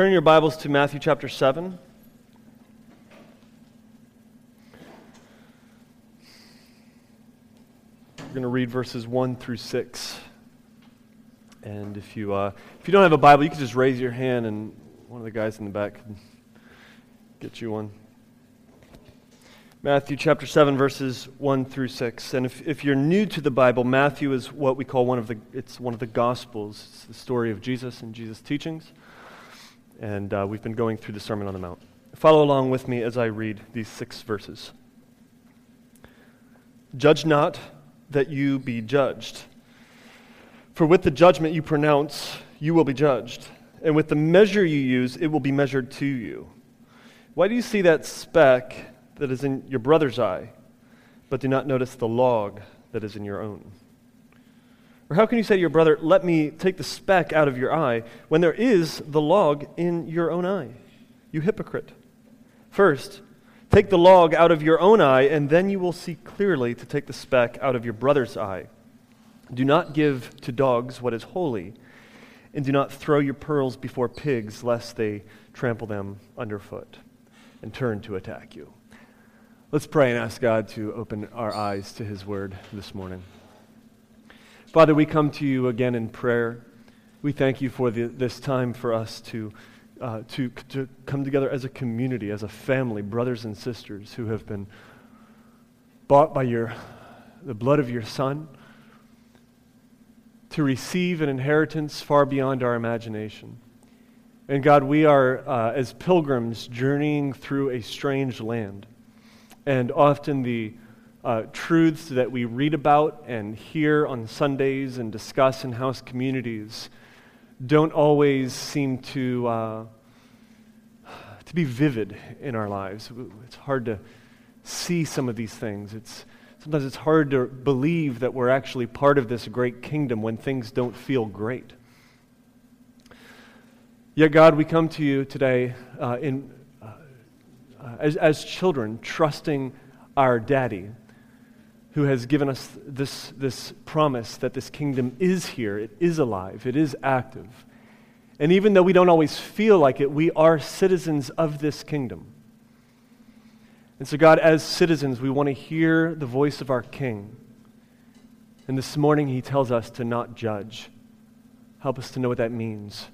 Turn your Bibles to Matthew chapter 7. We're going to read verses 1 through 6. And if you, uh, if you don't have a Bible, you can just raise your hand, and one of the guys in the back can get you one. Matthew chapter 7, verses 1 through 6. And if, if you're new to the Bible, Matthew is what we call one of the, it's one of the Gospels. It's the story of Jesus and Jesus' teachings. And uh, we've been going through the Sermon on the Mount. Follow along with me as I read these six verses. Judge not that you be judged. For with the judgment you pronounce, you will be judged. And with the measure you use, it will be measured to you. Why do you see that speck that is in your brother's eye, but do not notice the log that is in your own? Or how can you say to your brother, Let me take the speck out of your eye, when there is the log in your own eye? You hypocrite. First, take the log out of your own eye, and then you will see clearly to take the speck out of your brother's eye. Do not give to dogs what is holy, and do not throw your pearls before pigs, lest they trample them underfoot and turn to attack you. Let's pray and ask God to open our eyes to His word this morning. Father, we come to you again in prayer. We thank you for the, this time for us to, uh, to, to come together as a community, as a family, brothers and sisters who have been bought by your, the blood of your Son to receive an inheritance far beyond our imagination. And God, we are uh, as pilgrims journeying through a strange land. And often the uh, truths that we read about and hear on Sundays and discuss in house communities don't always seem to, uh, to be vivid in our lives. It's hard to see some of these things. It's, sometimes it's hard to believe that we're actually part of this great kingdom when things don't feel great. Yet, God, we come to you today uh, in uh, as, as children, trusting our daddy who has given us this, this promise that this kingdom is here, it is alive, it is active. And even though we don't always feel like it, we are citizens of this kingdom. And so, God, as citizens, we want to hear the voice of our King. And this morning, He tells us to not judge. Help us to know what that means.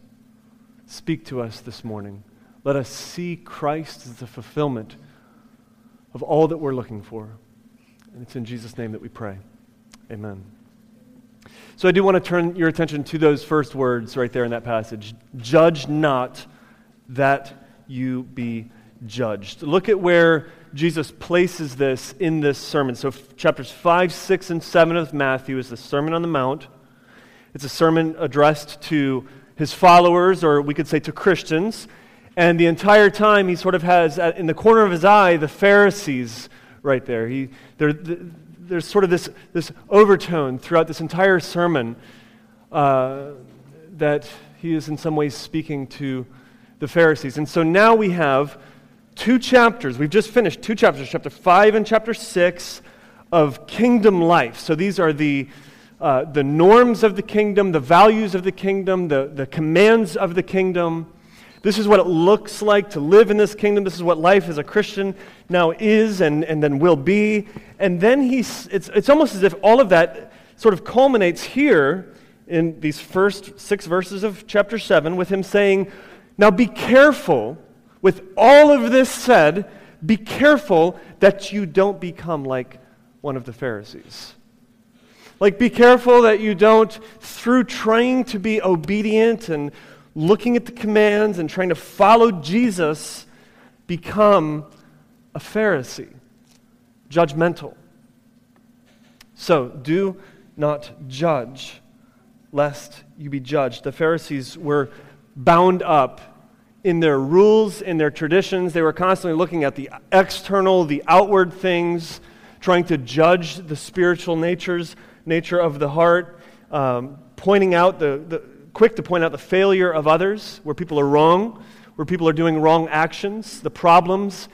Speak to us this morning. Let us see Christ as the fulfillment of all that we're looking for. And it's in Jesus' name that we pray. Amen. So I do want to turn your attention to those first words right there in that passage. Judge not that you be judged. Look at where Jesus places this in this sermon. So, chapters 5, 6, and 7 of Matthew is the Sermon on the Mount. It's a sermon addressed to his followers, or we could say to Christians. And the entire time, he sort of has in the corner of his eye the Pharisees right there. He, there there's sort of this, this overtone throughout this entire sermon uh, that he is in some ways speaking to the Pharisees. And so now we have two chapters. We've just finished two chapters, chapter 5 and chapter 6 of kingdom life. So these are the, uh, the norms of the kingdom, the values of the kingdom, the, the commands of the kingdom. This is what it looks like to live in this kingdom. This is what life as a Christian now is and, and then will be. And then he's, it's, it's almost as if all of that sort of culminates here in these first six verses of chapter 7 with him saying, Now be careful, with all of this said, be careful that you don't become like one of the Pharisees. Like, be careful that you don't, through trying to be obedient and looking at the commands and trying to follow Jesus, become a Pharisee, judgmental. So, do not judge, lest you be judged. The Pharisees were bound up in their rules, in their traditions. They were constantly looking at the external, the outward things, trying to judge the spiritual natures, nature of the heart, um, pointing out the, the quick to point out the failure of others, where people are wrong, where people are doing wrong actions, the problems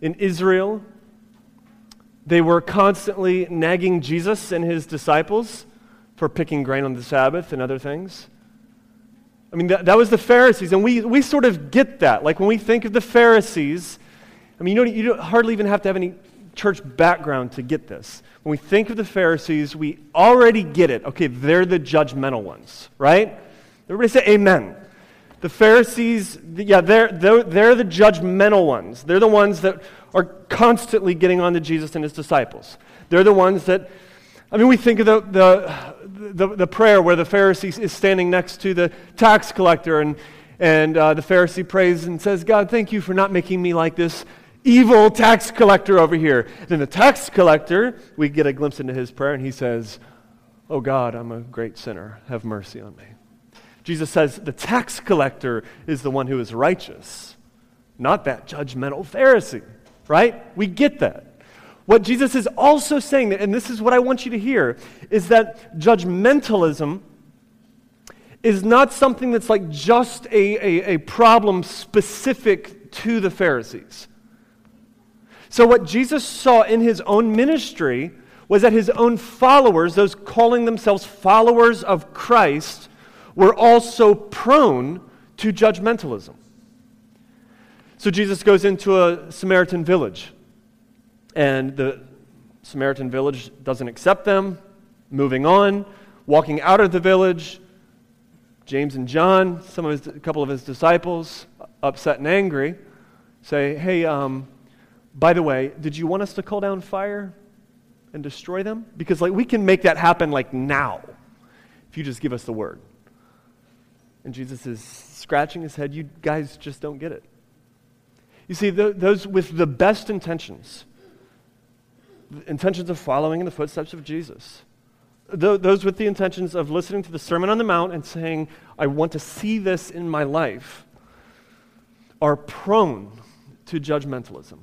in Israel. They were constantly nagging Jesus and his disciples for picking grain on the Sabbath and other things. I mean, that, that was the Pharisees, and we, we sort of get that. Like when we think of the Pharisees, I mean, you don't, you don't hardly even have to have any church background to get this. When we think of the Pharisees, we already get it. Okay, they're the judgmental ones, right? Everybody say amen. The Pharisees, yeah, they're, they're, they're the judgmental ones. They're the ones that are constantly getting on to Jesus and his disciples. They're the ones that, I mean, we think of the, the, the, the prayer where the Pharisee is standing next to the tax collector, and, and uh, the Pharisee prays and says, God, thank you for not making me like this evil tax collector over here. Then the tax collector, we get a glimpse into his prayer, and he says, Oh God, I'm a great sinner. Have mercy on me. Jesus says the tax collector is the one who is righteous, not that judgmental Pharisee, right? We get that. What Jesus is also saying, and this is what I want you to hear, is that judgmentalism is not something that's like just a, a, a problem specific to the Pharisees. So, what Jesus saw in his own ministry was that his own followers, those calling themselves followers of Christ, were also prone to judgmentalism. So, Jesus goes into a Samaritan village, and the Samaritan village doesn't accept them. Moving on, walking out of the village, James and John, some of his, a couple of his disciples, upset and angry, say, Hey, um, by the way, did you want us to call down fire and destroy them? Because like we can make that happen like now if you just give us the word. And Jesus is scratching his head. You guys just don't get it. You see, th- those with the best intentions, the intentions of following in the footsteps of Jesus, th- those with the intentions of listening to the Sermon on the Mount and saying, I want to see this in my life, are prone to judgmentalism.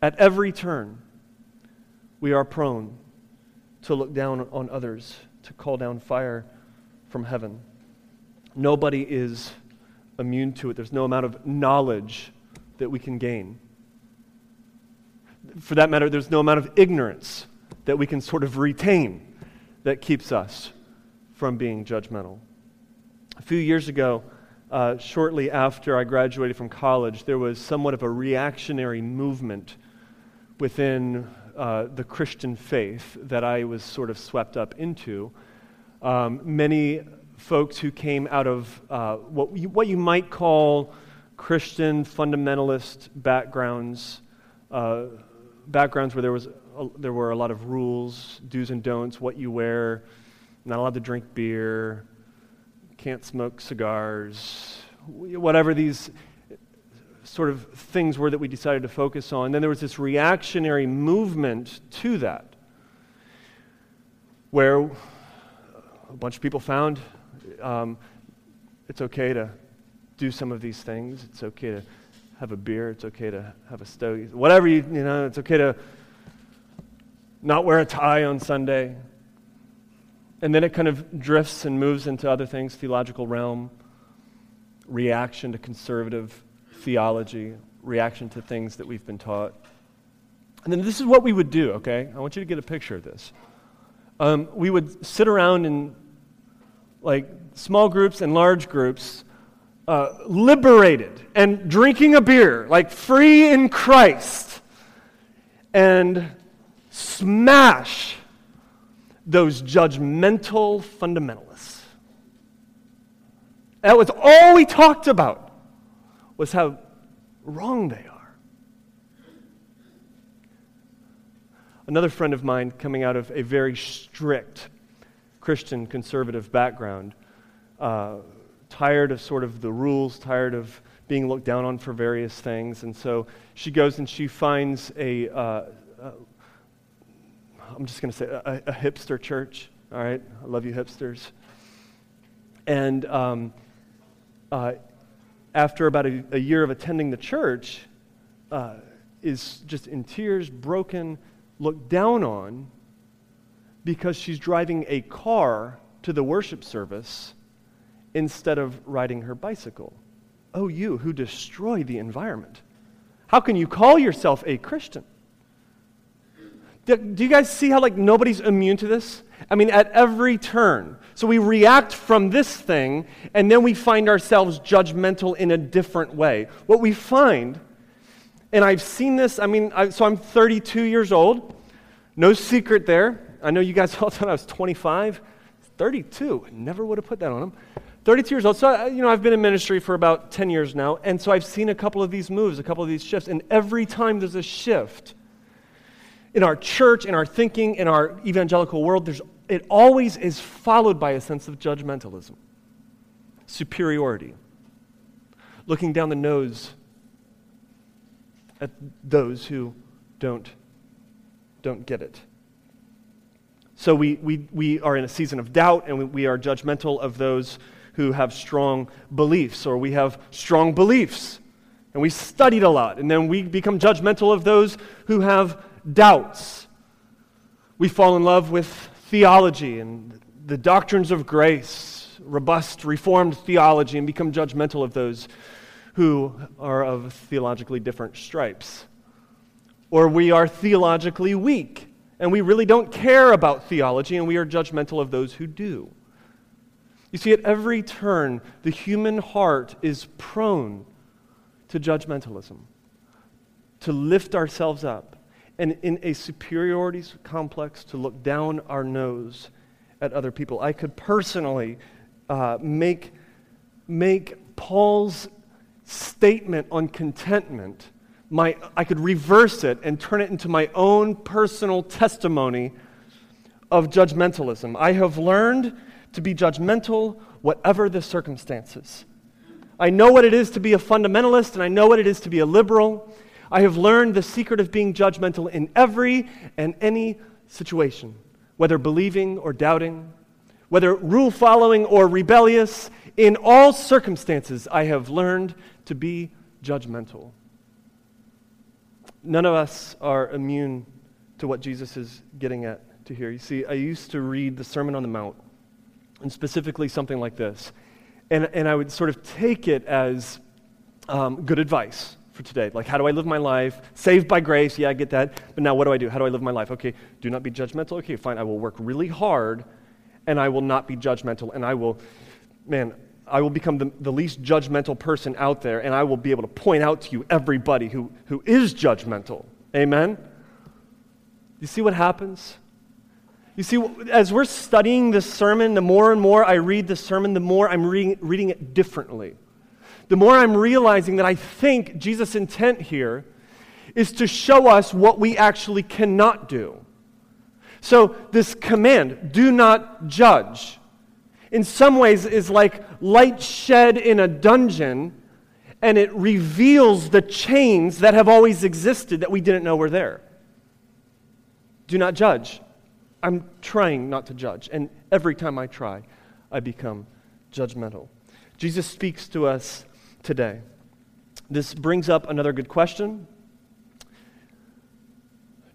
At every turn, we are prone to look down on others, to call down fire from heaven. Nobody is immune to it. There's no amount of knowledge that we can gain. For that matter, there's no amount of ignorance that we can sort of retain that keeps us from being judgmental. A few years ago, uh, shortly after I graduated from college, there was somewhat of a reactionary movement within uh, the Christian faith that I was sort of swept up into. Um, many folks who came out of uh, what, you, what you might call Christian fundamentalist backgrounds, uh, backgrounds where there, was a, there were a lot of rules, do's and don'ts, what you wear, not allowed to drink beer, can't smoke cigars, whatever these sort of things were that we decided to focus on. Then there was this reactionary movement to that, where a bunch of people found um, it's okay to do some of these things. It's okay to have a beer. It's okay to have a stogie. Whatever you, you know, it's okay to not wear a tie on Sunday. And then it kind of drifts and moves into other things, theological realm, reaction to conservative theology, reaction to things that we've been taught. And then this is what we would do, okay? I want you to get a picture of this. Um, we would sit around and, like small groups and large groups, uh, liberated and drinking a beer, like free in Christ, and smash those judgmental fundamentalists. That was all we talked about was how wrong they are. Another friend of mine, coming out of a very strict Christian conservative background, uh, tired of sort of the rules, tired of being looked down on for various things. And so she goes and she finds a, uh, uh, I'm just going to say, a, a, hipster church. All right? I love you, hipsters. And um, uh, after about a, a, year of attending the church, uh, is just in tears, broken, looked down on because she's driving a car to the worship service instead of riding her bicycle. Oh, you who destroy the environment. How can you call yourself a Christian? Do, do you guys see how, like, nobody's immune to this? I mean, at every turn. So we react from this thing, and then we find ourselves judgmental in a different way. What we find, and I've seen this, I mean, I, so I'm 32 years old. No secret there. I know you guys all thought I was 25. 32. Never would have put that on him. 32 years old. So, uh, you know, I've been in ministry for about 10 years now, and so I've seen a couple of these moves, a couple of these shifts, and every time there's a shift in our church, in our thinking, in our evangelical world, there's, it always is followed by a sense of judgmentalism, superiority, looking down the nose at those who don't, don't get it. So we, we, we are in a season of doubt, and we, we are judgmental of those who have strong beliefs, or we have strong beliefs, and we studied a lot, and then we become judgmental of those who have doubts. We fall in love with theology and the doctrines of grace, robust, reformed theology, and become judgmental of those who are of theologically different stripes. Or we are theologically weak, and we really don't care about theology, and we are judgmental of those who do. You see, at every turn, the human heart is prone to judgmentalism, to lift ourselves up, and in a superiority complex, to look down our nose at other people. I could personally uh, make, make Paul's statement on contentment. My, I could reverse it and turn it into my own personal testimony of judgmentalism. I have learned to be judgmental, whatever the circumstances. I know what it is to be a fundamentalist, and I know what it is to be a liberal. I have learned the secret of being judgmental in every and any situation, whether believing or doubting, whether rule following or rebellious. In all circumstances, I have learned to be judgmental. None of us are immune to what Jesus is getting at to here. You see, I used to read the Sermon on the Mount and specifically something like this. And, and I would sort of take it as um, good advice for today. Like, how do I live my life? Saved by grace, yeah, I get that. But now, what do I do? How do I live my life? Okay, do not be judgmental. Okay, fine, I will work really hard and I will not be judgmental. And I will, man, I will become the, the least judgmental person out there and I will be able to point out to you everybody who, who is judgmental. Amen? You see what happens? You see, as we're studying this sermon, the more and more I read the sermon, the more I'm reading, reading it differently. The more I'm realizing that I think Jesus' intent here is to show us what we actually cannot do. So, this command, do not judge, in some ways is like light shed in a dungeon, and it reveals the chains that have always existed that we didn't know were there. Do not judge. I'm trying not to judge. And every time I try, I become judgmental. Jesus speaks to us today. This brings up another good question.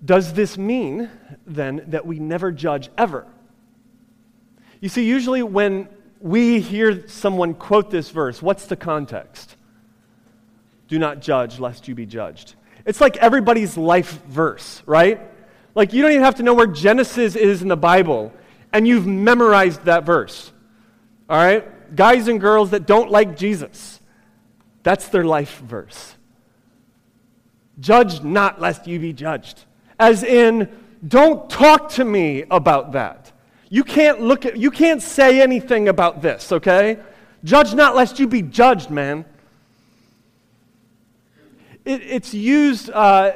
Does this mean, then, that we never judge ever? You see, usually when we hear someone quote this verse, what's the context? Do not judge lest you be judged. It's like everybody's life verse, right? Like, you don't even have to know where Genesis is in the Bible, and you've memorized that verse. All right? Guys and girls that don't like Jesus, that's their life verse. Judge not, lest you be judged. As in, don't talk to me about that. You can't look at, you can't say anything about this, okay? Judge not, lest you be judged, man. It, it's used. Uh,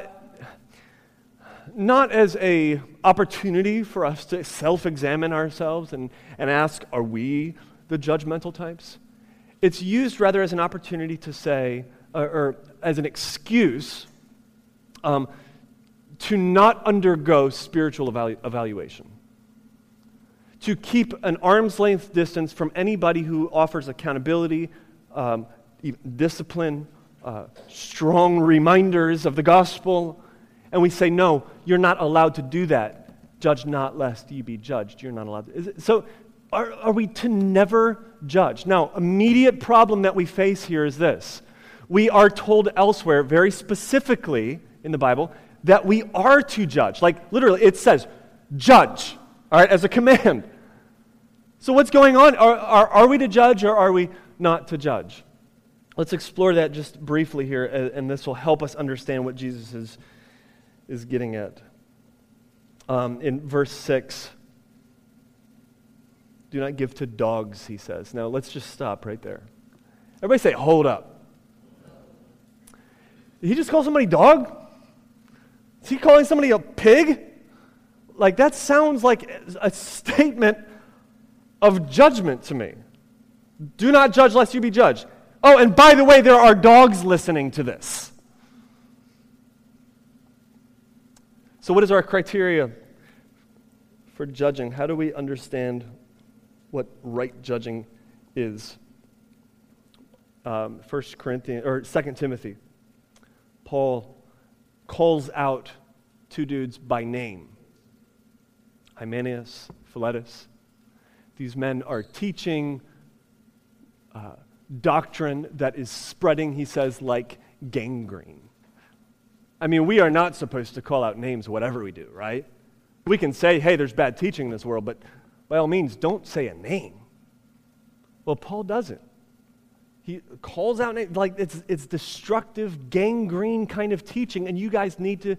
not as a opportunity for us to self-examine ourselves and, and ask, are we the judgmental types? It's used rather as an opportunity to say, or, or as an excuse um, to not undergo spiritual evalu- evaluation. To keep an arm's length distance from anybody who offers accountability, um, discipline, uh, strong reminders of the gospel, and we say, no, you're not allowed to do that. Judge not, lest ye be judged. You're not allowed to. So, are, are we to never judge? Now, immediate problem that we face here is this. We are told elsewhere, very specifically in the Bible, that we are to judge. Like, literally, it says, judge. all right, as a command. So, what's going on? Are, are, are we to judge or are we not to judge? Let's explore that just briefly here, and this will help us understand what Jesus is, is getting at. Um, in verse 6, do not give to dogs, he says. Now, let's just stop right there. Everybody say, hold up. Did he just call somebody dog? Is he calling somebody a pig? Like, that sounds like a statement of judgment to me. Do not judge lest you be judged. Oh, and by the way, there are dogs listening to this. So, what is our criteria for judging? How do we understand what right judging is? Um, 1 Corinthians or 2 Timothy, Paul calls out two dudes by name Hymenaeus, Philetus. These men are teaching uh, doctrine that is spreading, he says, like gangrene. I mean, we are not supposed to call out names whatever we do, right? We can say, hey, there's bad teaching in this world, but by all means, don't say a name. Well, Paul doesn't. He calls out names, like it's, it's destructive, gangrene kind of teaching, and you guys need to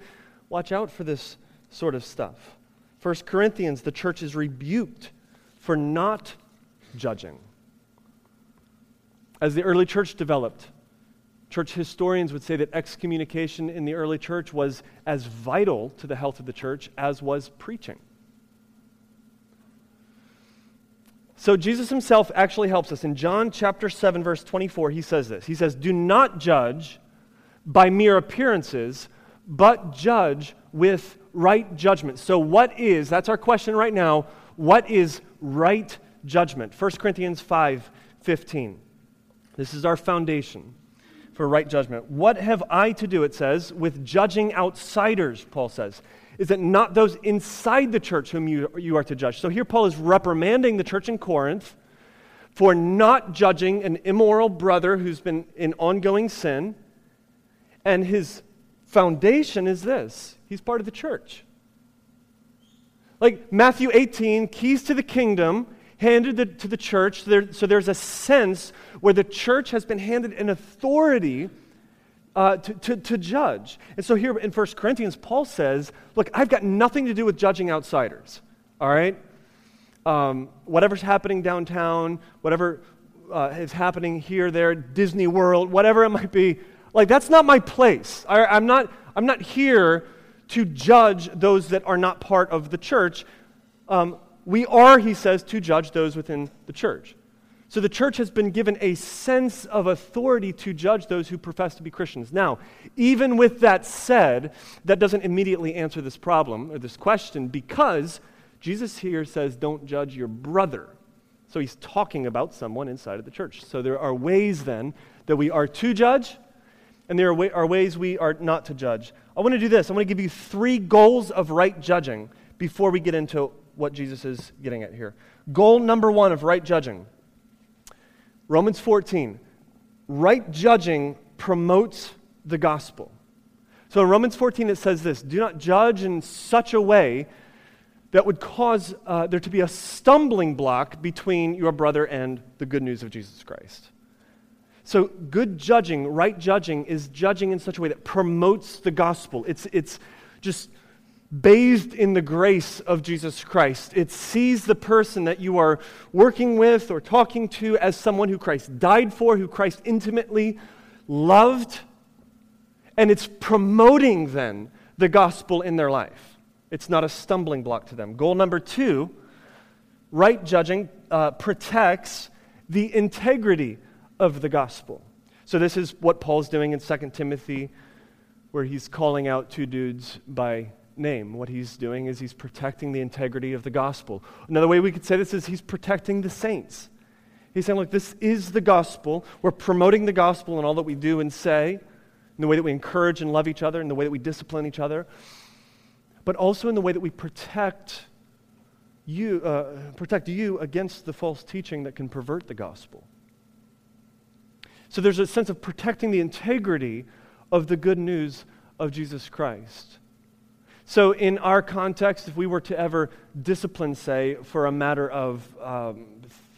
watch out for this sort of stuff. First Corinthians, the church is rebuked for not judging. As the early church developed, church historians would say that excommunication in the early church was as vital to the health of the church as was preaching. So Jesus himself actually helps us. In John chapter 7 verse 24, he says this. He says, "Do not judge by mere appearances, but judge with right judgment." So what is, that's our question right now, what is right judgment? 1 Corinthians 5 15. This is our foundation for right judgment. What have I to do, it says, with judging outsiders, Paul says? Is it not those inside the church whom you, you are to judge? So here Paul is reprimanding the church in Corinth for not judging an immoral brother who's been in ongoing sin. And his foundation is this he's part of the church. Like Matthew 18, keys to the kingdom handed the, to the church. There, so there's a sense where the church has been handed an authority uh, to, to, to judge. And so here in 1 Corinthians, Paul says, Look, I've got nothing to do with judging outsiders, all right? Um, whatever's happening downtown, whatever uh, is happening here, there, Disney World, whatever it might be, like that's not my place. I, I'm, not, I'm not here to judge those that are not part of the church. Um, we are, he says, to judge those within the church. So the church has been given a sense of authority to judge those who profess to be Christians. Now, even with that said, that doesn't immediately answer this problem or this question because Jesus here says, don't judge your brother. So he's talking about someone inside of the church. So there are ways then that we are to judge, and there are, way, are ways we are not to judge. I want to do this. I want to give you three goals of right judging before we get into what Jesus is getting at here. Goal number one of right judging Romans 14, right judging promotes the gospel. So in Romans 14, it says this Do not judge in such a way that would cause uh, there to be a stumbling block between your brother and the good news of Jesus Christ. So, good judging, right judging, is judging in such a way that promotes the gospel. It's, it's just bathed in the grace of Jesus Christ. It sees the person that you are working with or talking to as someone who Christ died for, who Christ intimately loved, and it's promoting then the gospel in their life. It's not a stumbling block to them. Goal number two right judging uh, protects the integrity of the gospel. So, this is what Paul's doing in 2 Timothy, where he's calling out two dudes by name. What he's doing is he's protecting the integrity of the gospel. Another way we could say this is he's protecting the saints. He's saying, look, this is the gospel. We're promoting the gospel in all that we do and say, in the way that we encourage and love each other, in the way that we discipline each other, but also in the way that we protect you, uh, protect you against the false teaching that can pervert the gospel. So there's a sense of protecting the integrity of the good news of Jesus Christ. So, in our context, if we were to ever discipline, say, for a matter of um,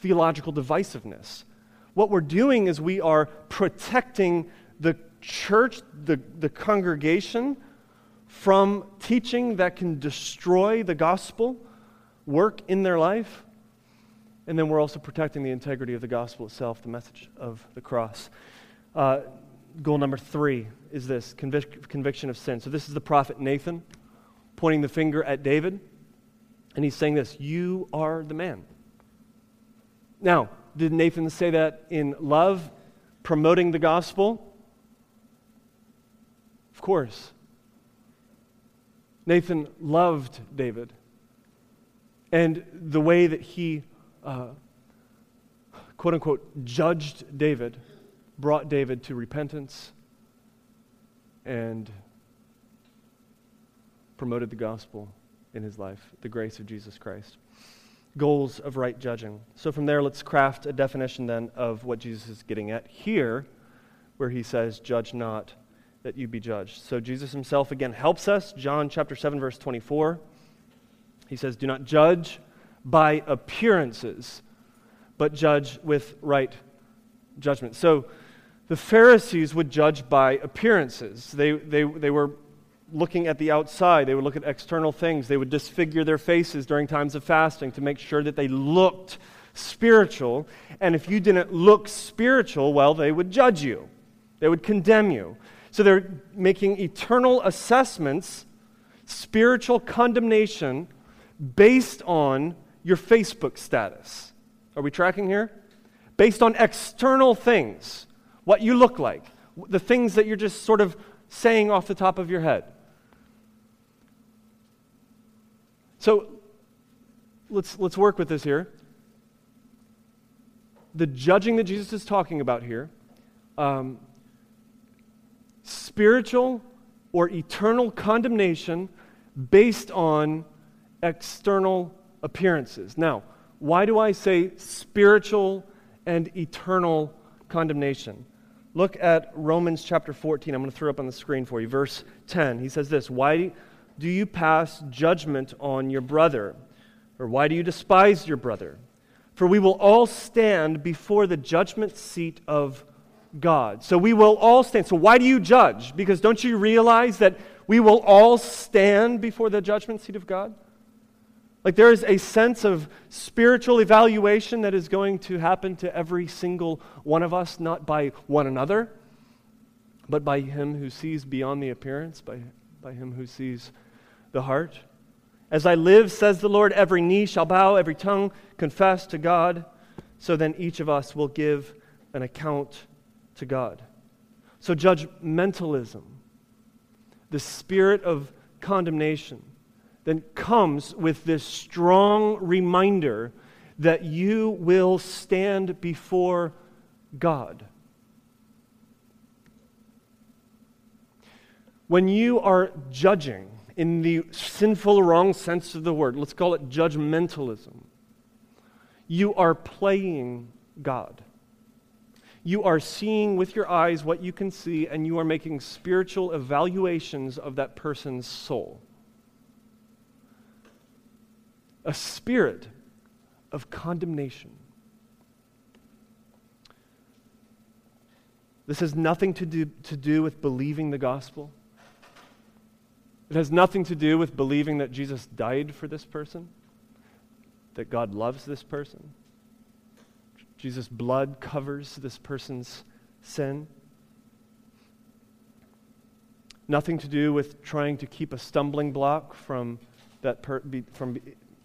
theological divisiveness, what we're doing is we are protecting the church, the, the congregation, from teaching that can destroy the gospel work in their life. And then we're also protecting the integrity of the gospel itself, the message of the cross. Uh, goal number three is this convic- conviction of sin. So, this is the prophet Nathan pointing the finger at David. And he's saying this You are the man. Now, did Nathan say that in love, promoting the gospel? Of course. Nathan loved David. And the way that he, uh, quote unquote, judged David brought David to repentance and promoted the gospel in his life, the grace of Jesus Christ. Goals of right judging. So from there, let's craft a definition then of what Jesus is getting at here, where he says, Judge not that you be judged. So Jesus himself again helps us. John chapter 7, verse 24. He says, Do not judge by appearances, but judge with right judgment. So the Pharisees would judge by appearances. They, they, they were looking at the outside, they would look at external things. They would disfigure their faces during times of fasting to make sure that they looked spiritual. And if you didn't look spiritual, well, they would judge you, they would condemn you. So they're making eternal assessments, spiritual condemnation, based on your Facebook status. Are we tracking here? Based on external things, what you look like, the things that you're just sort of saying off the top of your head. So let's, let's work with this here. The judging that Jesus is talking about here, um, spiritual or eternal condemnation based on external appearances. Now, why do I say spiritual and eternal condemnation? Look at Romans chapter 14. I'm going to throw up on the screen for you. Verse 10. He says this Why do you pass judgment on your brother? Or why do you despise your brother? For we will all stand before the judgment seat of God. So we will all stand. So why do you judge? Because don't you realize that we will all stand before the judgment seat of God? Like there is a sense of spiritual evaluation that is going to happen to every single one of us, not by one another, but by Him who sees beyond the appearance, by, by Him who sees the heart. As I live, says the Lord, every knee shall bow, every tongue confess to God. So then each of us will give an account to God. So, judgmentalism, the spirit of condemnation, then comes with this strong reminder that you will stand before God. When you are judging, in the sinful, wrong sense of the word. Let's call it judgmentalism. You are playing God. You are seeing with your eyes what you can see, and you are making spiritual evaluations of that person's soul. A spirit of condemnation. This has nothing to do, to do with believing the gospel. It has nothing to do with believing that Jesus died for this person, that God loves this person. Jesus' blood covers this person's sin. Nothing to do with trying to keep a stumbling block from, that per, be, from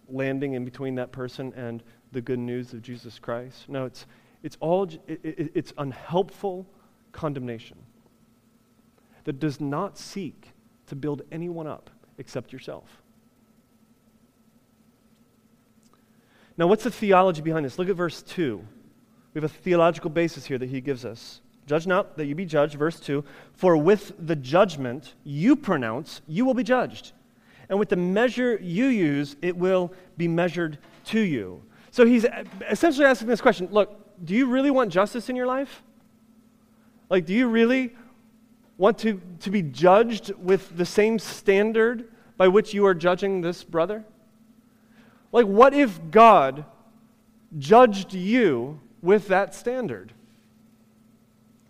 landing in between that person and the good news of Jesus Christ. No, it's, it's all it, it, it's unhelpful condemnation that does not seek to build anyone up except yourself. Now, what's the theology behind this? Look at verse 2. We have a theological basis here that he gives us. Judge not that you be judged, verse 2. For with the judgment you pronounce, you will be judged. And with the measure you use, it will be measured to you. So he's essentially asking this question Look, do you really want justice in your life? Like, do you really want to, to be judged with the same standard by which you are judging this brother? Like, what if God judged you with that standard?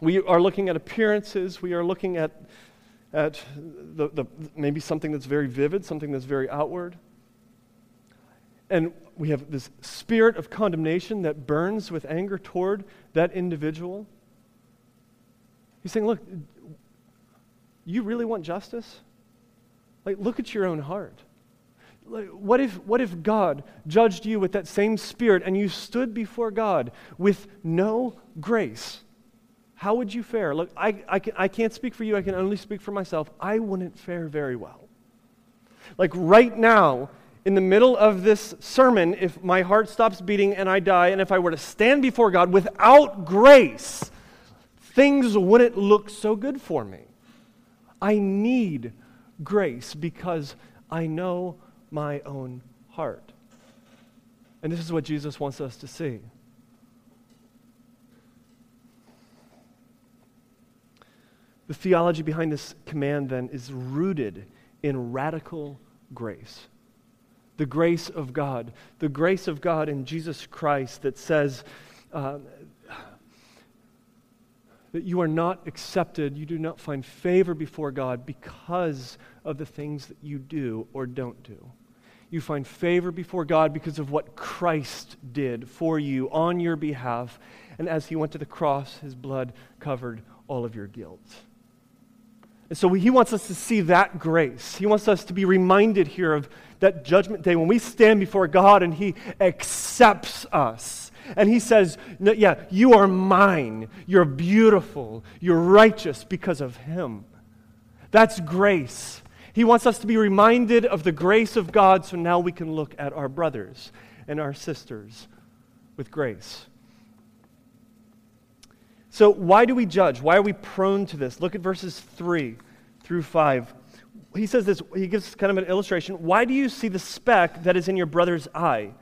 We are looking at appearances, we are looking at, at the, the, maybe something that's very vivid, something that's very outward. And we have this spirit of condemnation that burns with anger toward that individual. He's saying, Look, you really want justice? Like, look at your own heart. Like, what if, what if God judged you with that same spirit and you stood before God with no grace? How would you fare? Look, I, I, can, I can't speak for you, I can only speak for myself. I wouldn't fare very well. Like, right now, in the middle of this sermon, if my heart stops beating and I die, and if I were to stand before God without grace, things wouldn't look so good for me. I need grace because I know my own heart. And this is what Jesus wants us to see. The theology behind this command, then, is rooted in radical grace. The grace of God. The grace of God in Jesus Christ that says, uh, that you are not accepted, you do not find favor before God because of the things that you do or don't do. You find favor before God because of what Christ did for you on your behalf. And as he went to the cross, his blood covered all of your guilt. And so he wants us to see that grace. He wants us to be reminded here of that judgment day when we stand before God and he accepts us and he says, Yeah, you are mine. You're beautiful. You're righteous because of him. That's grace. He wants us to be reminded of the grace of God so now we can look at our brothers and our sisters with grace. So, why do we judge? Why are we prone to this? Look at verses 3 through 5. He says this, he gives kind of an illustration. Why do you see the speck that is in your brother's eye?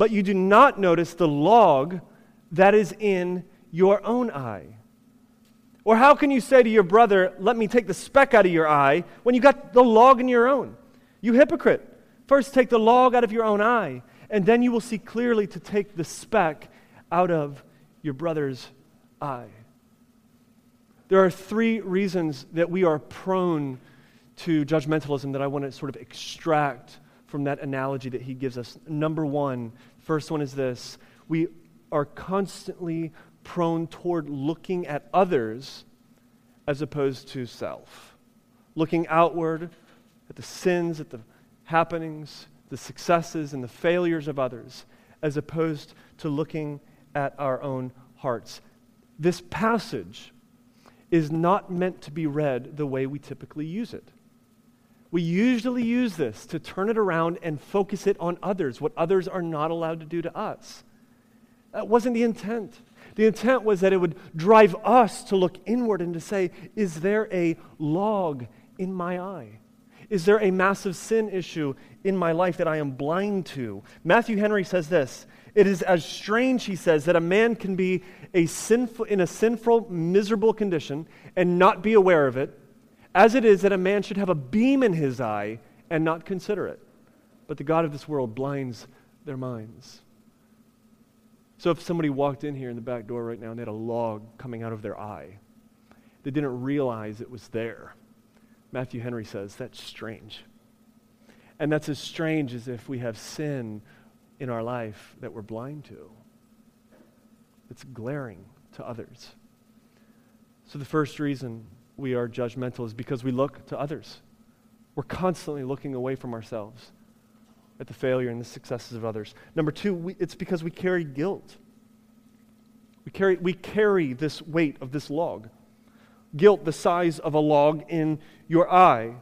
But you do not notice the log that is in your own eye? Or how can you say to your brother, Let me take the speck out of your eye, when you got the log in your own? You hypocrite. First take the log out of your own eye, and then you will see clearly to take the speck out of your brother's eye. There are three reasons that we are prone to judgmentalism that I want to sort of extract from that analogy that he gives us. Number one, First one is this we are constantly prone toward looking at others as opposed to self. Looking outward at the sins, at the happenings, the successes, and the failures of others, as opposed to looking at our own hearts. This passage is not meant to be read the way we typically use it. We usually use this to turn it around and focus it on others, what others are not allowed to do to us. That wasn't the intent. The intent was that it would drive us to look inward and to say, is there a log in my eye? Is there a massive sin issue in my life that I am blind to? Matthew Henry says this It is as strange, he says, that a man can be a sinful, in a sinful, miserable condition and not be aware of it, as it is that a man should have a beam in his eye and not consider it. But the God of this world blinds their minds. So if somebody walked in here in the back door right now and they had a log coming out of their eye, they didn't realize it was there. Matthew Henry says that's strange. And that's as strange as if we have sin in our life that we're blind to. It's glaring to others. So the first reason we are judgmental is because we look to others. We're constantly looking away from ourselves at the failure and the successes of others. Number two, we, it's because we carry guilt. We carry, we carry this weight of this log. Guilt the size of a log in your eye.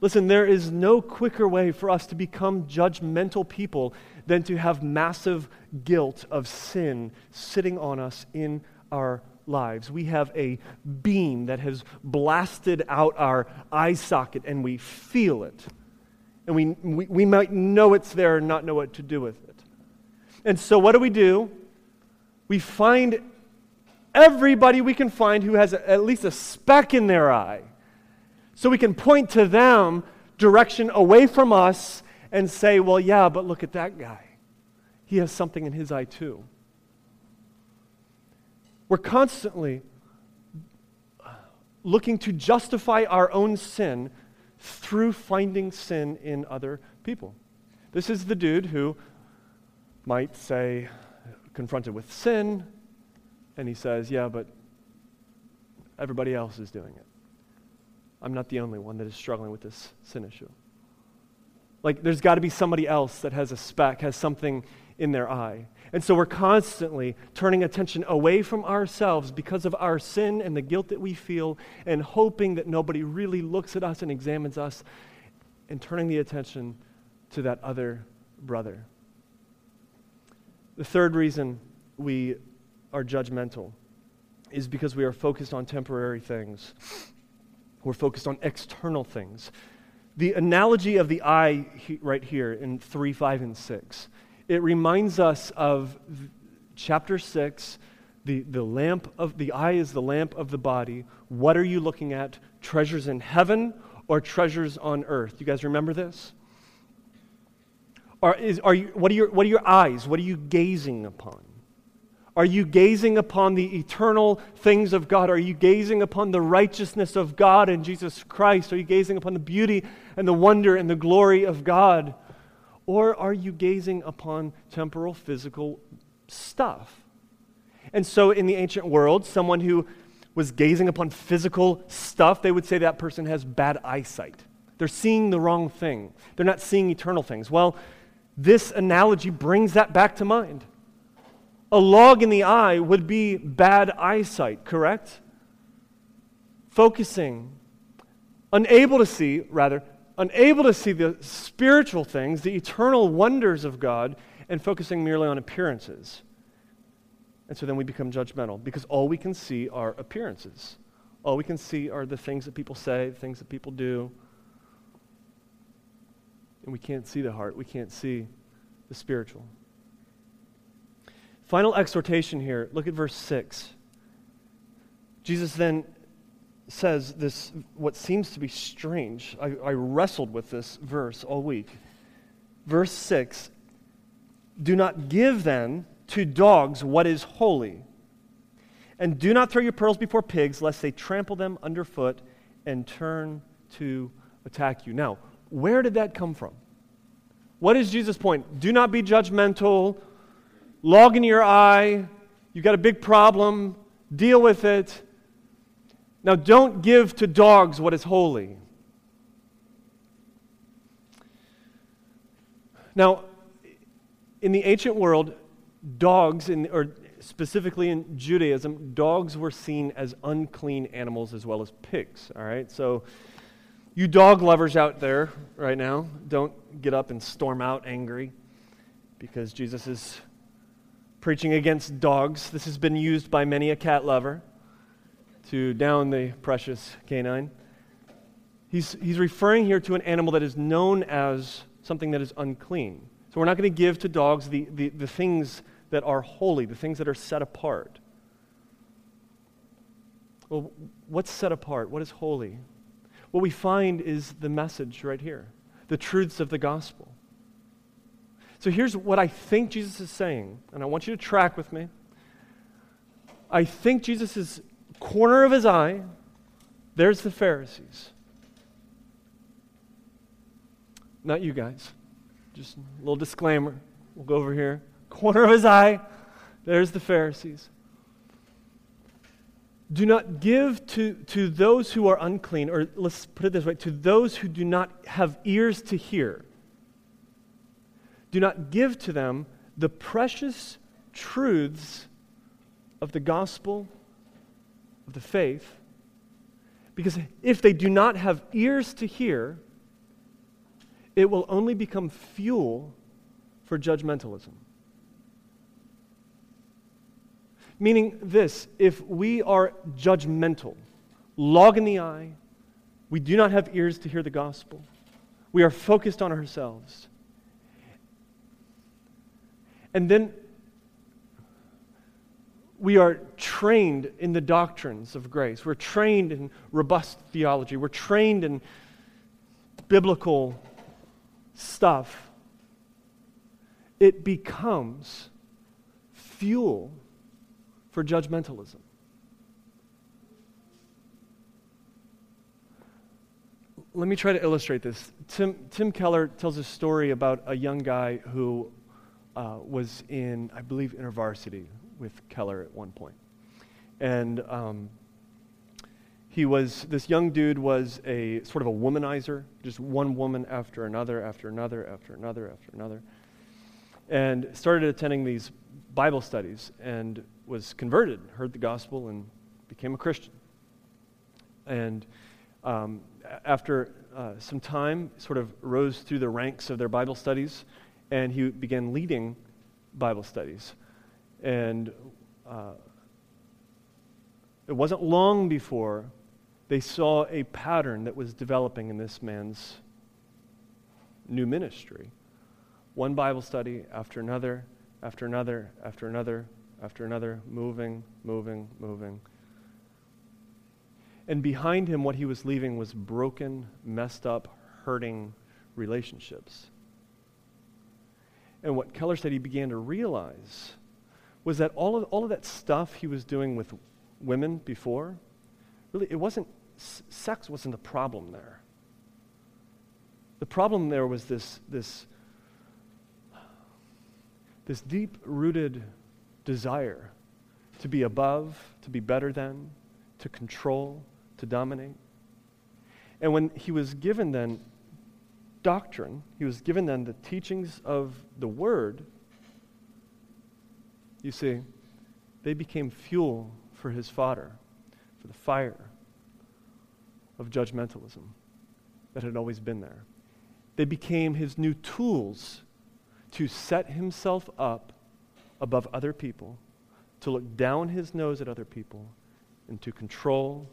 Listen, there is no quicker way for us to become judgmental people than to have massive guilt of sin sitting on us in our lives. We have a beam that has blasted out our eye socket and we feel it. And we, we, we might know it's there and not know what to do with it. And so, what do we do? We find everybody we can find who has a, at least a speck in their eye. So we can point to them direction away from us and say, well, yeah, but look at that guy. He has something in his eye too. We're constantly looking to justify our own sin through finding sin in other people. This is the dude who might say, confronted with sin, and he says, Yeah, but everybody else is doing it. I'm not the only one that is struggling with this sin issue. Like, there's got to be somebody else that has a speck, has something in their eye. And so we're constantly turning attention away from ourselves because of our sin and the guilt that we feel, and hoping that nobody really looks at us and examines us, and turning the attention to that other brother. The third reason we are judgmental is because we are focused on temporary things. We're focused on external things. The analogy of the eye right here in 3, 5, and 6, it reminds us of chapter 6. The, the lamp of the eye is the lamp of the body. What are you looking at? Treasures in heaven or treasures on earth? You guys remember this? Are, is, are you, what, are your, what are your eyes? What are you gazing upon? Are you gazing upon the eternal things of God? Are you gazing upon the righteousness of God and Jesus Christ? Are you gazing upon the beauty and the wonder and the glory of God? Or are you gazing upon temporal, physical stuff? And so, in the ancient world, someone who was gazing upon physical stuff, they would say that person has bad eyesight. They're seeing the wrong thing, they're not seeing eternal things. Well, this analogy brings that back to mind. A log in the eye would be bad eyesight, correct? Focusing, unable to see, rather, unable to see the spiritual things, the eternal wonders of God, and focusing merely on appearances. And so then we become judgmental because all we can see are appearances. All we can see are the things that people say, the things that people do. And we can't see the heart, we can't see the spiritual. Final exhortation here. Look at verse 6. Jesus then says this, what seems to be strange. I, I wrestled with this verse all week. Verse 6 Do not give then to dogs what is holy, and do not throw your pearls before pigs, lest they trample them underfoot and turn to attack you. Now, where did that come from? What is Jesus' point? Do not be judgmental log in your eye, you've got a big problem, deal with it. Now, don't give to dogs what is holy. Now, in the ancient world, dogs, in, or specifically in Judaism, dogs were seen as unclean animals as well as pigs. All right? So, you dog lovers out there right now, don't get up and storm out angry because Jesus is preaching against dogs. This has been used by many a cat lover to down the precious canine. He's, he's referring here to an animal that is known as something that is unclean. So we're not going to give to dogs the, the, the things that are holy, the things that are set apart. Well, what's set apart? What is holy? What we find is the message right here the truths of the gospel. So here's what I think Jesus is saying, and I want you to track with me. I think Jesus' corner of his eye, there's the Pharisees. Not you guys. Just a little disclaimer. We'll go over here. Corner of his eye, there's the Pharisees. Do not give to, to those who are unclean, or let's put it this way to those who do not have ears to hear do not give to them the precious truths of the gospel, of the faith, because if they do not have ears to hear, it will only become fuel for judgmentalism. Meaning this if we are judgmental, log in the eye, we do not have ears to hear the gospel, we are focused on ourselves and then we are trained in the doctrines of grace. We're trained in robust theology. We're trained in biblical stuff, it becomes fuel for judgmentalism. Let me try to illustrate this. Tim, Tim Keller tells a story about a young guy who uh, was in, I believe, InterVarsity with Keller at one point. And um, he was, this young dude was a sort of a womanizer, just one woman after another, after another, after another, after another. And started attending these Bible studies and was converted, heard the gospel, and became a Christian. And um, after uh, some time, sort of rose through the ranks of their Bible studies, and he began leading Bible studies. And uh, it wasn't long before they saw a pattern that was developing in this man's new ministry. One Bible study after another, after another, after another, after another, moving, moving, moving. And behind him, what he was leaving was broken, messed up, hurting relationships. And what Keller said he began to realize was that all of, all of that stuff he was doing with women before, really, it wasn't, sex wasn't the problem there. The problem there was this, this, this deep rooted desire to be above, to be better than, to control, to dominate. And when he was given then doctrine, he was given then the teachings of the Word, you see, they became fuel for his fodder, for the fire of judgmentalism that had always been there. They became his new tools to set himself up above other people, to look down his nose at other people, and to control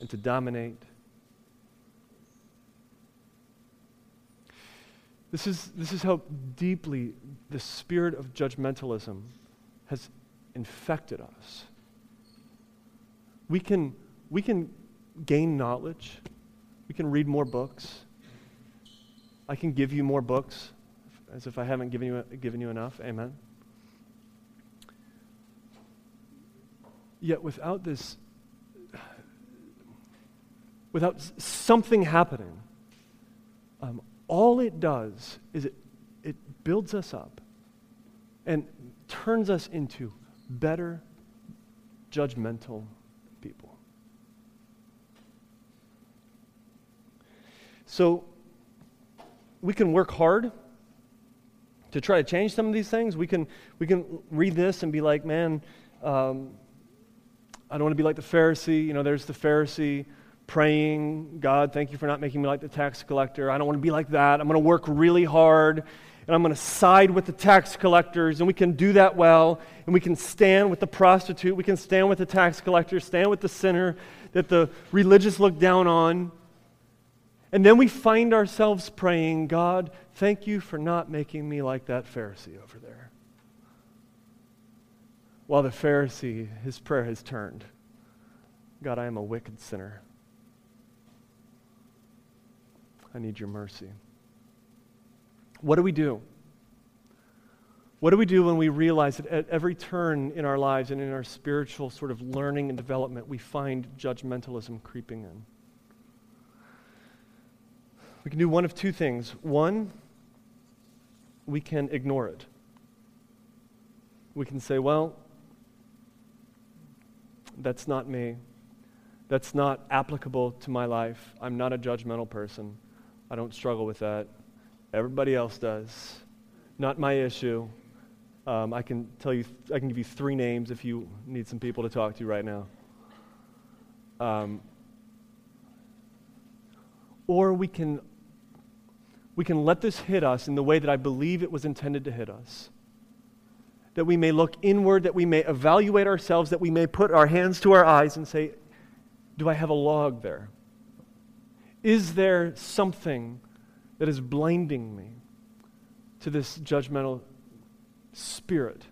and to dominate. This is, this is how deeply the spirit of judgmentalism has infected us. We can, we can gain knowledge, we can read more books. I can give you more books as if I haven't given you, given you enough. Amen. Yet without this without something happening, um, all it does is it, it builds us up and turns us into better, judgmental people. So we can work hard to try to change some of these things. We can, we can read this and be like, man, um, I don't want to be like the Pharisee. You know, there's the Pharisee praying, God, thank you for not making me like the tax collector. I don't want to be like that. I'm going to work really hard and I'm going to side with the tax collectors. And we can do that well. And we can stand with the prostitute. We can stand with the tax collector, stand with the sinner that the religious look down on. And then we find ourselves praying, God, thank you for not making me like that Pharisee over there. While the Pharisee, his prayer has turned God, I am a wicked sinner. I need your mercy. What do we do? What do we do when we realize that at every turn in our lives and in our spiritual sort of learning and development, we find judgmentalism creeping in? We can do one of two things. One, we can ignore it. We can say, well, that's not me. That's not applicable to my life. I'm not a judgmental person. I don't struggle with that. Everybody else does. Not my issue. Um, I can tell you, I can give you three names if you need some people to talk to right now. Um, or we can, we can let this hit us in the way that I believe it was intended to hit us. That we may look inward, that we may evaluate ourselves, that we may put our hands to our eyes and say, Do I have a log there? Is there something that is blinding me to this judgmental spirit,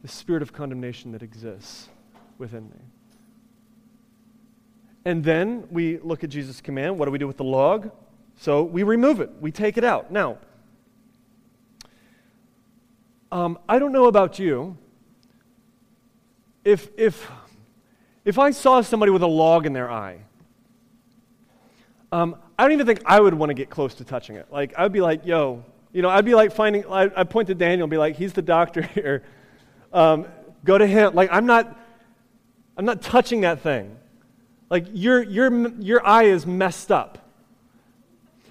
the spirit of condemnation that exists within me? And then we look at Jesus' command. What do we do with the log? So we remove it, we take it out. Now, um, I don't know about you. If, if, if I saw somebody with a log in their eye, um, I don't even think I would want to get close to touching it. Like, I would be like, yo, you know, I'd be like finding, I, I'd point to Daniel and be like, he's the doctor here. Um, go to him. Like, I'm not, I'm not touching that thing. Like, your, your, your eye is messed up.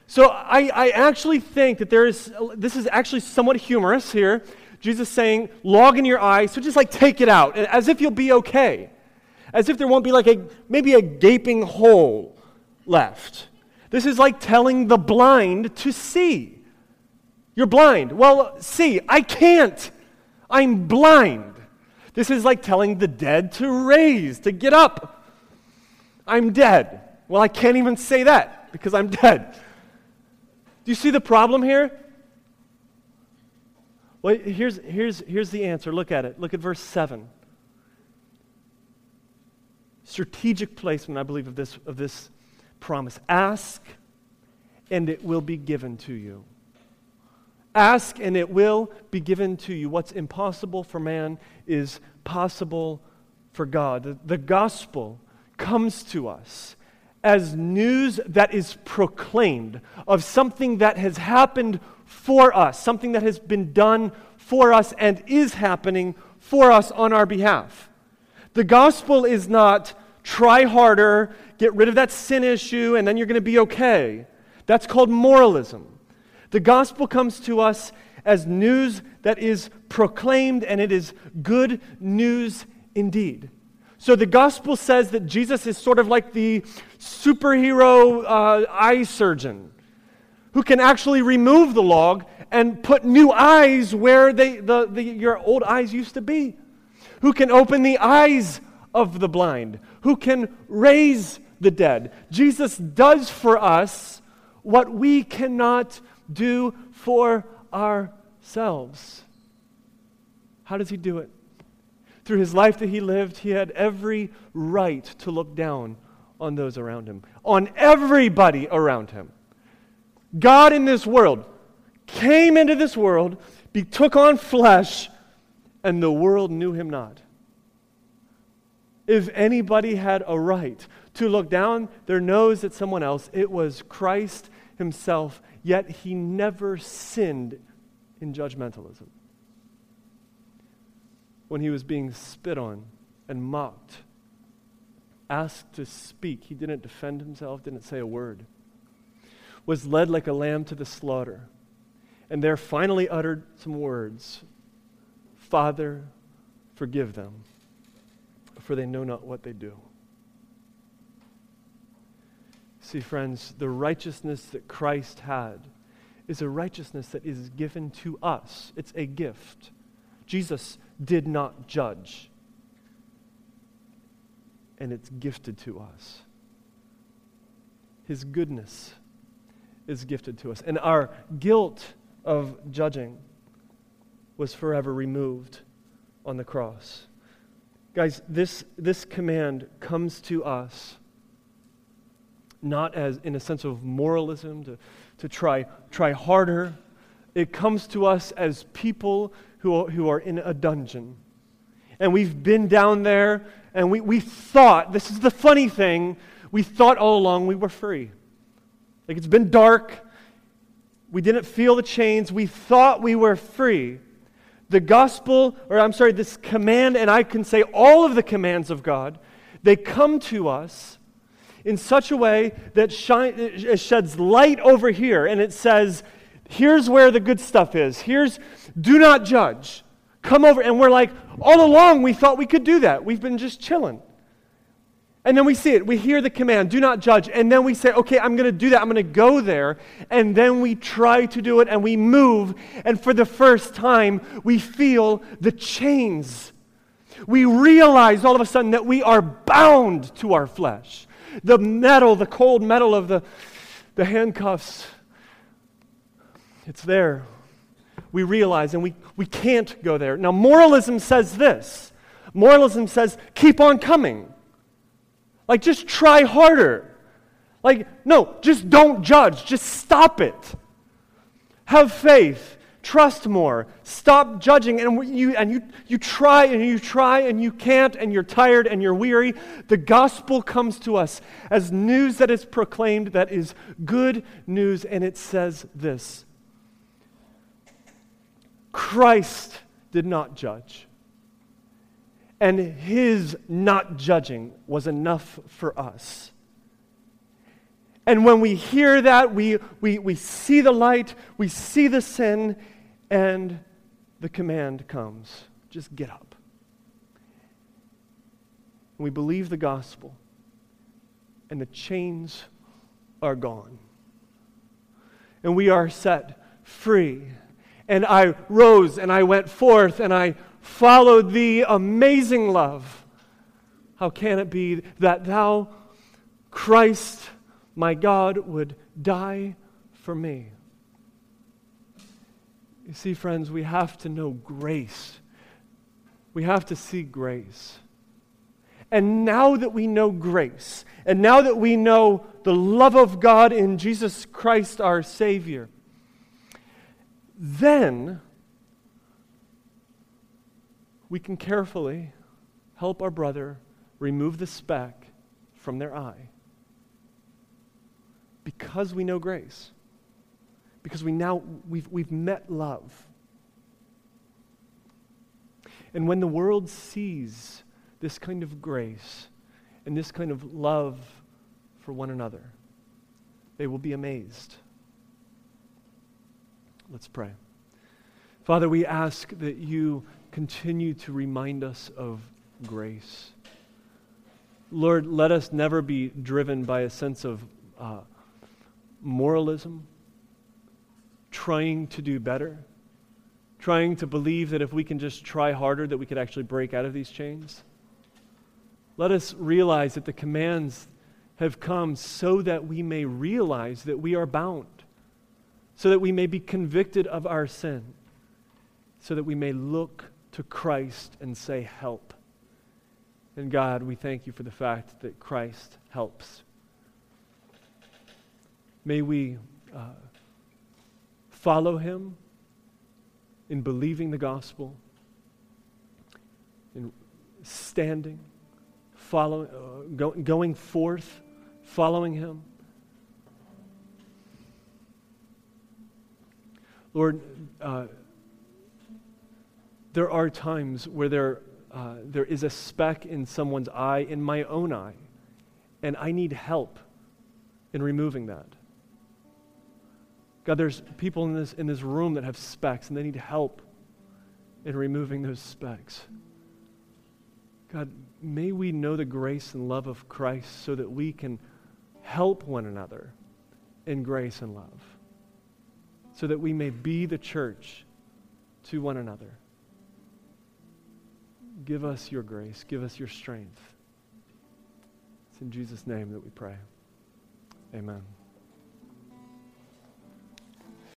So I, I actually think that there is, this is actually somewhat humorous here. Jesus saying, log in your eye, so just like take it out, as if you'll be okay. As if there won't be like a, maybe a gaping hole left. This is like telling the blind to see. You're blind. Well, see, I can't. I'm blind. This is like telling the dead to raise, to get up. I'm dead. Well, I can't even say that because I'm dead. Do you see the problem here? Well, here's, here's, here's the answer. Look at it. Look at verse 7. Strategic placement, I believe, of this, of this promise. Ask, and it will be given to you. Ask, and it will be given to you. What's impossible for man is possible for God. The, gospel comes to us as news that is proclaimed of something that has happened for us, something that has been done for us and is happening for us on our behalf. The gospel is not try harder, get rid of that sin issue, and then you're going to be okay. That's called moralism. The gospel comes to us as news that is proclaimed, and it is good news indeed. So the gospel says that Jesus is sort of like the superhero uh, eye surgeon who can actually remove the log and put new eyes where they, the, the, your old eyes used to be, who can open the eyes of the blind, who can raise the dead. Jesus does for us what we cannot do for ourselves. How does he do it? through his life that he lived, he had every right to look down on those around him, on everybody around him. God in this world came into this world, took on flesh, and the world knew him not. If anybody had a right to look down their nose at someone else, it was Christ himself, yet he never sinned in judgmentalism when he was being spit on and mocked, asked to speak. He didn't defend himself, didn't say a word. Was led like a lamb to the slaughter. And there finally uttered some words Father, forgive them, for they know not what they do. See, friends, the righteousness that Christ had is a righteousness that is given to us, it's a gift. Jesus did not judge. And it's gifted to us. His goodness is gifted to us. And our guilt of judging was forever removed on the cross. Guys, this, this command comes to us not as in a sense of moralism to, to try, try harder. It comes to us as people who, who are in a dungeon. And we've been down there, and we, we thought, this is the funny thing, we thought all along we were free. Like it's been dark, we didn't feel the chains, we thought we were free. The gospel, or I'm sorry, this command, and I can say all of the commands of God, they come to us in such a way that shine, it sheds light over here, and it says, here's where the good stuff is. Here's do not judge. Come over. And we're like, all along we thought we could do that. We've been just chilling. And then we see it. We hear the command, do not judge. And then we say, okay, I'm going to do that. I'm going to go there. And then we try to do it and we move. And for the first time, we feel the chains. We realize all of a sudden that we are bound to our flesh. The metal, the cold metal of the, the handcuffs, it's there we realize, and we, we can't go there. Now, moralism says this moralism says, keep on coming. Like, just try harder. Like, no, just don't judge. Just stop it. Have faith. Trust more. Stop judging. And you, and you, you try and you try and you can't and you're tired and you're weary. The gospel comes to us as news that is proclaimed that is good news. And it says this Christ did not judge. And his not judging was enough for us. And when we hear that, we, we, we see the light, we see the sin, and the command comes just get up. We believe the gospel, and the chains are gone. And we are set free. And I rose and I went forth and I followed thee, amazing love. How can it be that thou, Christ, my God, would die for me? You see, friends, we have to know grace. We have to see grace. And now that we know grace, and now that we know the love of God in Jesus Christ our Savior, then we can carefully help our brother remove the speck from their eye because we know grace because we now we've, we've met love. And when the world sees this kind of grace and this kind of love for one another they will be amazed. Let's pray. Father we ask that you continue to remind us of grace. Lord let us never be driven by a sense of uh, moralism trying to do better, trying to believe that if we can just try harder, that we could actually break out of these chains. Let us realize that the commands have come so that we may realize that we are bound, so that we may be convicted of our sin, so that we may look to Christ and say, Help. And God, we thank you for the fact that Christ helps. May we. Uh, follow him in believing the gospel, in standing, following, uh, go, going forth, following him. Lord, uh, there are times where there, uh, there is a speck in someone's eye, in my own eye, and I need help in removing that. God, there's people in this, in this room that have specks and they need help in removing those specks. God, may we know the grace and love of Christ so that we can help one another in grace and love, so that we may be the church to one another. Give us your grace, give us your strength. It's in Jesus' name that we pray. Amen.